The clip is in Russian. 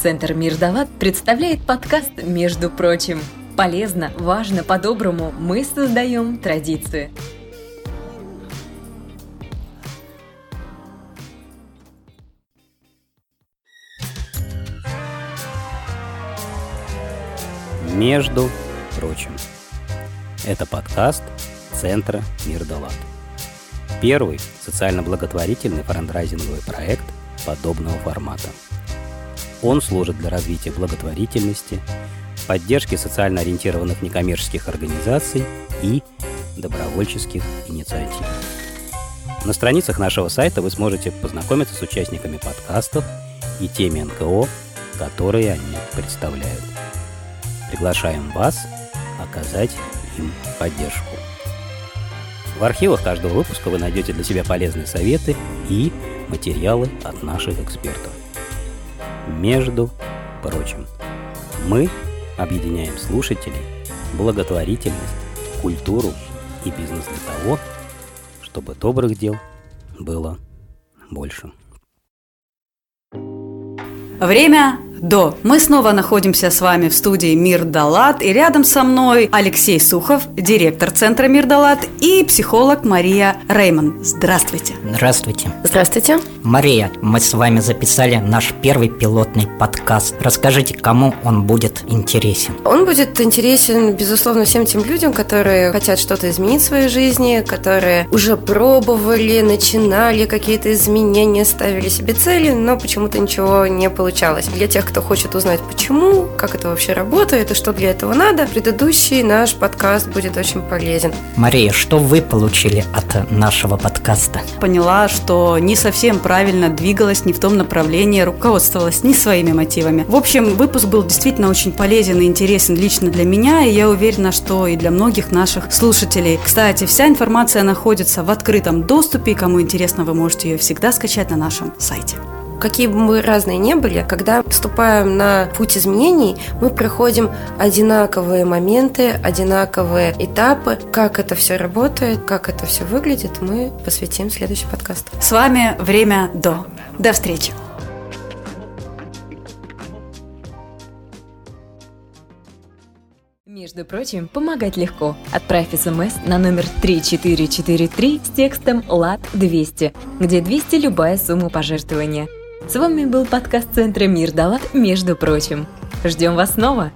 Центр Мир Дават представляет подкаст «Между прочим». Полезно, важно, по-доброму мы создаем традиции. Между прочим. Это подкаст Центра Мир Далат. Первый социально-благотворительный франдрайзинговый проект подобного формата. Он служит для развития благотворительности, поддержки социально ориентированных некоммерческих организаций и добровольческих инициатив. На страницах нашего сайта вы сможете познакомиться с участниками подкастов и теми НКО, которые они представляют. Приглашаем вас оказать им поддержку. В архивах каждого выпуска вы найдете для себя полезные советы и материалы от наших экспертов. Между прочим, мы объединяем слушателей, благотворительность, культуру и бизнес для того, чтобы добрых дел было больше. Время до. Мы снова находимся с вами в студии Мир Далат, и рядом со мной Алексей Сухов, директор Центра Мир Далат, и психолог Мария Реймон. Здравствуйте. Здравствуйте. Здравствуйте. Мария, мы с вами записали наш первый пилотный подкаст. Расскажите, кому он будет интересен? Он будет интересен, безусловно, всем тем людям, которые хотят что-то изменить в своей жизни, которые уже пробовали, начинали какие-то изменения, ставили себе цели, но почему-то ничего не получалось. Для тех, кто хочет узнать, почему, как это вообще работает и что для этого надо, предыдущий наш подкаст будет очень полезен. Мария, что вы получили от нашего подкаста? Поняла, что не совсем правильно двигалась, не в том направлении, руководствовалась не своими мотивами. В общем, выпуск был действительно очень полезен и интересен лично для меня, и я уверена, что и для многих наших слушателей. Кстати, вся информация находится в открытом доступе, и кому интересно, вы можете ее всегда скачать на нашем сайте. Какие бы мы разные не были, когда вступаем на путь изменений, мы проходим одинаковые моменты, одинаковые этапы. Как это все работает, как это все выглядит, мы посвятим следующий подкаст. С вами «Время до». До встречи! Между прочим, помогать легко. Отправь смс на номер 3443 с текстом «ЛАД-200», где 200 любая сумма пожертвования – с вами был подкаст Центра Мир Далат, между прочим. Ждем вас снова!